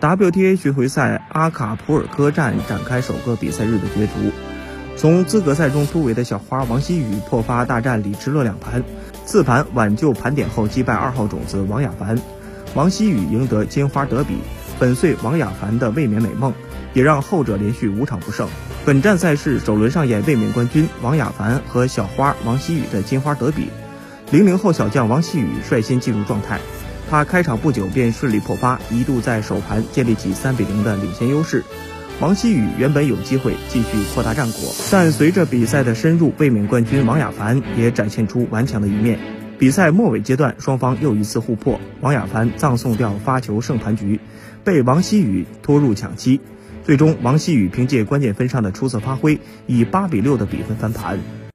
WTA 巡回赛阿卡普尔科站展开首个比赛日的角逐，从资格赛中突围的小花王希雨破发大战李智乐两盘，次盘挽救盘点后击败二号种子王雅凡，王希雨赢得金花德比，粉碎王雅凡的卫冕美梦，也让后者连续五场不胜。本站赛事首轮上演卫冕冠军王雅凡和小花王希雨的金花德比，零零后小将王希雨率先进入状态。他开场不久便顺利破发，一度在首盘建立起三比零的领先优势。王希雨原本有机会继续扩大战果，但随着比赛的深入，卫冕冠军王雅凡也展现出顽强的一面。比赛末尾阶段，双方又一次互破，王雅凡葬送掉发球胜盘局，被王希雨拖入抢七。最终，王希雨凭借关键分上的出色发挥，以八比六的比分翻盘。